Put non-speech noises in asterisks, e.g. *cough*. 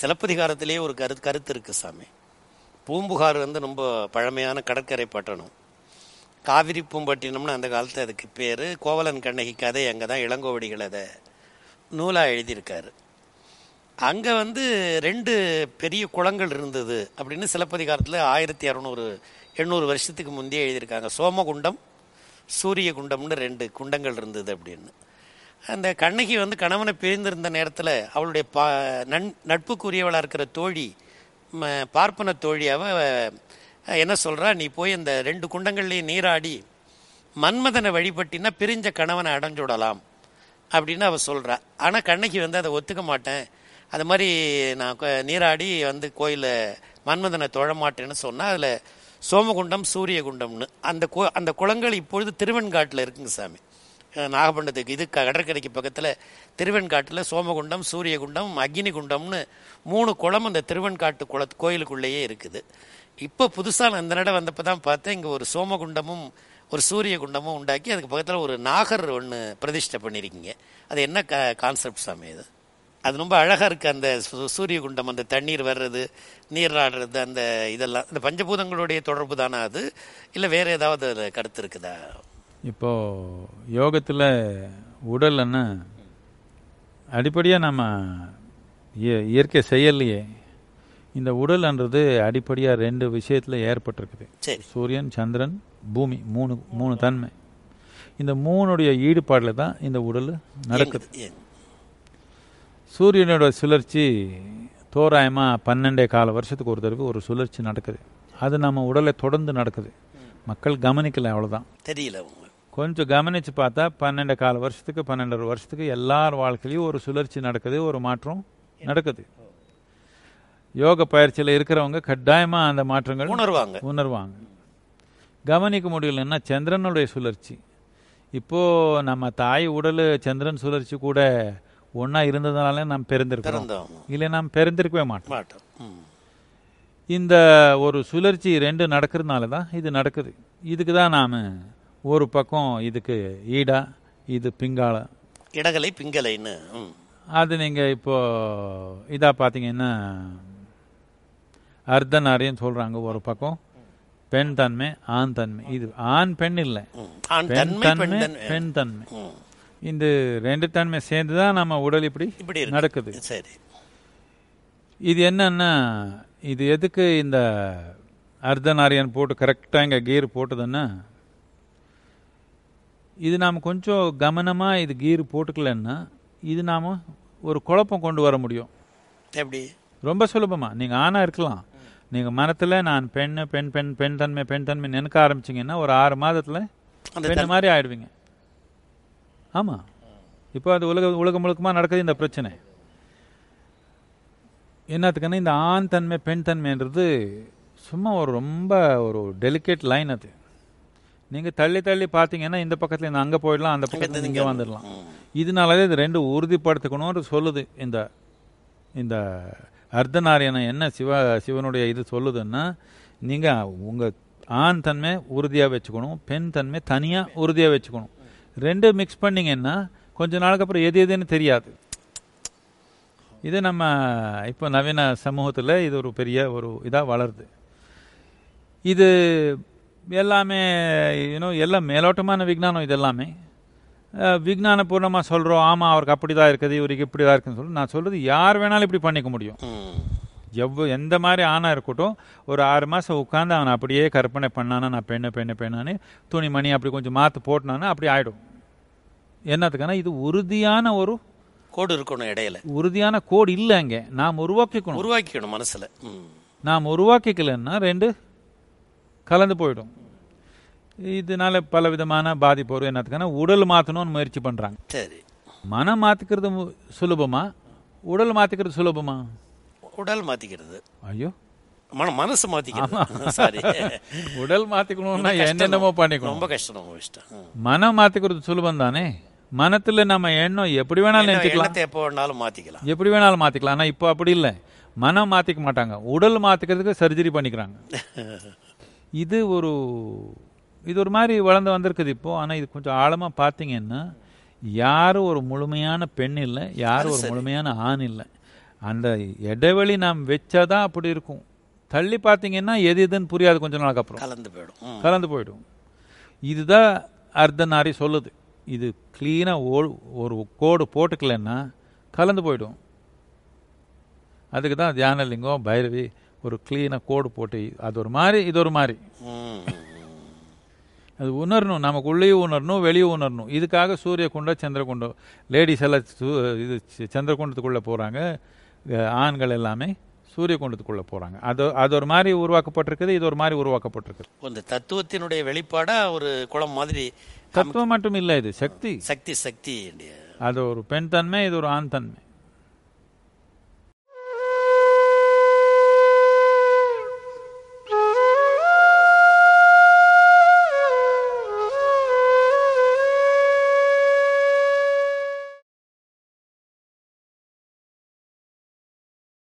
சிலப்பதிகாரத்திலேயே ஒரு கரு கருத்து இருக்குது சாமி. பூம்புகார் வந்து ரொம்ப பழமையான கடற்கரை பட்டணம். காவிரி பூம்பட்டினம்னு அந்த காலத்து அதுக்கு பேர். கோவலன் கண்ணகி கதை அங்கே தான் இளங்கோவடிகள் அதை நூலாக எழுதியிருக்காரு. அங்கே வந்து ரெண்டு பெரிய குளங்கள் இருந்தது அப்படின்னு சிலப்பதிகாரத்தில் ஆயிரத்தி இரநூறு எண்ணூறு வருஷத்துக்கு முந்தைய எழுதியிருக்காங்க. சோமகுண்டம் சூரிய குண்டம்னு ரெண்டு குண்டங்கள் இருந்தது அப்படின்னு. அந்த கண்ணகி வந்து கணவனை பிரிந்திருந்த நேரத்தில் அவளுடைய பா நன் நட்புக்குரியவளாக இருக்கிற தோழி ம, பார்ப்பன தோழி அவ என்ன சொல்கிறா நீ போய் அந்த ரெண்டு குண்டங்கள்லேயும் நீராடி மன்மதனை வழிபட்டினா பிரிஞ்ச கணவனை அடைஞ்சுடலாம் அப்படின்னு அவள் சொல்கிறா ஆனால் கண்ணகி வந்து அதை ஒத்துக்க மாட்டேன். அது மாதிரி நான் நீராடி வந்து கோயிலில் மன்மதனை தொழமாட்டேன்னு சொன்னால் அதில் சோமகுண்டம் சூரியகுண்டம்னு. அந்த கோ அந்த குளங்கள் இப்பொழுது திருவெண்காட்டில் இருக்குங்க சாமி. நாகப்பண்டத்துக்கு நாகப்பட்டினத்துக்கு இது க- கடற்கரைக்கு பக்கத்தில் திருவெண்காட்டில் சோமகுண்டம் சூரியகுண்டம் அக்னி குண்டம்னு மூணு குளம் அந்த திருவெண்காட்டு குள கோயிலுக்குள்ளேயே இருக்குது. இப்போ புதுசாக அந்த நட வந்தப்போ தான் பார்த்தேன் இங்கே ஒரு சோமகுண்டமும் ஒரு சூரிய குண்டமும் உண்டாக்கி அதுக்கு பக்கத்தில் ஒரு நாகர் ஒன்று பிரதிஷ்டை பண்ணியிருக்கீங்க அது என்ன க கான்செப்ட் சாமி இது? அது ரொம்ப அழகாக இருக்குது அந்த சூரிய குண்டம் அந்த தண்ணீர் வர்றது நீராடுறது அந்த இதெல்லாம் இந்த பஞ்சபூதங்களுடைய தொடர்பு தானா அது? இல்லை வேறு ஏதாவது கருத்து இருக்குதா? இப்போ யோகத்தில் உடல்னா அடிப்படையாக நம்ம இய- இயற்கை செயல்லையே. இந்த உடல்ன்றது அடிப்படையாக ரெண்டு விஷயத்தில் ஏற்பட்டிருக்குது. சரி. சூரியன் சந்திரன் பூமி மூணு மூணு தன்மை. இந்த மூணுடைய ஈடுபாடில் தான் இந்த உடல் நடக்குது? சூரியனோட சுழற்சி தோராயமாக பன்னெண்டே கால வருஷத்துக்கு ஒரு தடவை ஒரு சுழற்சி நடக்குது. அது நம்ம உடலை தொடர்ந்து நடக்குது. மக்கள் கவனிக்கல அவ்வளோதான் தெரியல கொஞ்சம் கவனிச்சு பார்த்தா பன்னெண்டு கால வருஷத்துக்கு பன்னெண்டரை வருஷத்துக்கு எல்லார் வாழ்க்கையிலையும் ஒரு சுழற்சி நடக்குது ஒரு மாற்றம் நடக்குது. யோக பயிற்சியில் இருக்கிறவங்க கட்டாயமா அந்த மாற்றங்கள் உணர்வாங்க. உணர்வாங்க. கவனிக்க முடியலன்னா சந்திரனுடைய சுழற்சி. இப்போ நம்ம தாய் உடல் சந்திரன் சுழற்சி கூட ஒண்ணா இருந்ததுனால நாம் பிறந்திருக்கிறோம் இல்லை நாம் பிறந்திருக்கவே மாட்டோம். இந்த ஒரு சுழற்சி ரெண்டு நடக்கிறதுனால தான் இது நடக்குது. இதுக்கு தான் நாம் ஒரு பக்கம் இதுக்கு ஈடா இது பிங்கால இடகலை பிங்கலைன்னு. அது நீங்கள் இப்போ இதாக பார்த்தீங்கன்னா அர்த்தநாரின்னு சொல்கிறாங்க ஒரு பக்கம். பெண் தன்மை ஆண் தன்மை. இது ஆண் பெண் இல்லை. பெண் தன்மை பெண் தன்மை. இந்த ரெண்டு தன்மை சேர்ந்து தான் நம்ம உடல் இப்படி இப்படி நடக்குது. சரி. இது என்னன்னா இது எதுக்கு இந்த அர்த்தநாரியன் போட்டு கரெக்டாக இங்கே கீர் போட்டதுன்னா இது நாம் கொஞ்சம் கவனமாக இது கீர் போட்டுக்கலன்னா இது நாம் ஒரு குழப்பம் கொண்டு வர முடியும். எப்படி? ரொம்ப சுலபமாக நீங்கள் ஆணாக இருக்கலாம். நீங்கள் மனத்தில் நான் பெண் பெண் பெண் பெண் தன்மை பெண் தன்மை நினைக்க ஆரம்பிச்சிங்கன்னா ஒரு ஆறு மாதத்தில் அந்த பெண் மாதிரி ஆயிடுவீங்க. ஆமாம் இப்போ அது உலக உலகம் முழுக்கமாக நடக்குது இந்த பிரச்சனை. என்னத்துக்குன்னா இந்த ஆண் தன்மை பெண் தன்மைன்றது சும்மா ஒரு ரொம்ப ஒரு டெலிகேட் லைன் அது. நீங்கள் தள்ளி தள்ளி பார்த்தீங்கன்னா இந்த பக்கத்தில் இருந்து அங்கே போயிடலாம் அந்த பக்கத்தில் இங்கே வந்துடலாம். இதனாலவே இது ரெண்டு உறுதிப்படுத்திக்கணும்னு சொல்லுது இந்த இந்த அர்த்தநாரியனை என்ன சிவ சிவனுடைய இது சொல்லுதுன்னா நீங்கள் உங்கள் ஆண் தன்மை உறுதியாக வச்சுக்கணும் பெண் தன்மை தனியாக உறுதியாக வச்சுக்கணும். ரெண்டு மிக்ஸ் பண்ணிங்கன்னா கொஞ்ச நாளுக்கு அப்புறம் எது எதுன்னு தெரியாது. இது நம்ம இப்போ நவீன சமூகத்தில் இது ஒரு பெரிய ஒரு இதாக வளருது. இது எல்லாமே யூனோ எல்லாம் மேலோட்டமான விஞ்ஞானம் இது எல்லாமே அஹ், விஞ்ஞானபூர்வமாக சொல்கிறோம் ஆமாம் அவருக்கு அப்படி தான் இருக்குது இவருக்கு இப்படி தான் இருக்குன்னு சொல்லி நான் சொல்கிறது யார் வேணாலும் இப்படி பண்ணிக்க முடியும். எவ்வளோ எந்த மாதிரி ஆணாக இருக்கட்டும் ஒரு ஆறு மாதம் உட்காந்து அவனை அப்படியே கற்பனை பண்ணானா நான் பெண்ணு பெண்ணு பெண்ணான்னு துணி மணி அப்படி கொஞ்சம் மாற்று போட்டினானா அப்படி ஆகிடும் என்னத்துக்கான இது உறுதியான ஒரு கோடு இருக்கணும் இடையில. உறுதியான கோடு இல்லை அங்கே. நாம் உருவாக்கிக்கணும். உருவாக்கிக்கணும் மனசுல. நாம் உருவாக்கிக்கலன்னா ரெண்டு கலந்து போயிடும். இதனால பல விதமான பாதிப்பு வரும். என்னத்துக்கான உடல் மாற்றணும்னு முயற்சி பண்ணுறாங்க சரி. மனம் மாற்றிக்கிறது சுலபமா? உடல் மாற்றிக்கிறது சுலபமா? உடல் மாத்திக்கிறது. ஐயோ. மன மனசு மாத்திக்கிறது. *laughs* சாரி. உடல் மாற்றிக்கணும்னா என்னென்னமோ பண்ணிக்கணும். ரொம்ப கஷ்டம் ரொம்ப கஷ்டம். மனம் மாற்றிக்கிறது சுலபம் தானே மனத்தில் நம்ம எண்ணம் எப்படி வேணாலும் நினைச்சுக்கலாம். எப்போ வேணாலும் மாத்திக்கலாம். எப்படி வேணாலும் மாற்றிக்கலாம் ஆனால் இப்போ அப்படி இல்லை. மனம் மாற்றிக்க மாட்டாங்க. உடல் மாற்றிக்கிறதுக்கு சர்ஜரி பண்ணிக்கிறாங்க. *laughs* இது ஒரு இது ஒரு மாதிரி வளர்ந்து வந்திருக்குது இப்போ. ஆனால் இது கொஞ்சம் ஆழமாக பார்த்தீங்கன்னா யாரும் ஒரு முழுமையான பெண் இல்லை யாரும் ஒரு முழுமையான ஆண் இல்லை. அந்த இடைவெளி நாம் வச்சாதான் அப்படி இருக்கும். தள்ளி பார்த்தீங்கன்னா எது எதுன்னு புரியாது கொஞ்ச நாளுக்கு அப்புறம். கலந்து போயிடும். கலந்து போயிடும். இதுதான் அர்த்தநாரி சொல்லுது. இது க்ளீனாக ஓ ஒரு கோடு போட்டுக்கலன்னா கலந்து போயிடும். அதுக்கு தான் தியானலிங்கம் பைரவி ஒரு க்ளீனாக கோடு போட்டு அது ஒரு மாதிரி இது ஒரு மாதிரி. அது உணரணும் நமக்கு உள்ளேயும் உணரணும் வெளியே உணரணும். இதுக்காக சூரிய குண்டம் சந்திரகுண்டம் லேடிஸ் எல்லாம் இது சந்திரகுண்டத்துக்குள்ளே போகிறாங்க ஆண்கள் எல்லாமே சூரிய குண்டத்துக்குள்ளே போகிறாங்க அது அது ஒரு மாதிரி உருவாக்கப்பட்டிருக்குது இது ஒரு மாதிரி உருவாக்கப்பட்டிருக்குது. இந்த தத்துவத்தினுடைய வெளிப்பாடா ஒரு குளம் மாதிரி தத்துவம் மட்டும் இல்லை இது சக்தி. சக்தி சக்தி. அது ஒரு பெண் தன்மை இது ஒரு ஆண் தன்மை.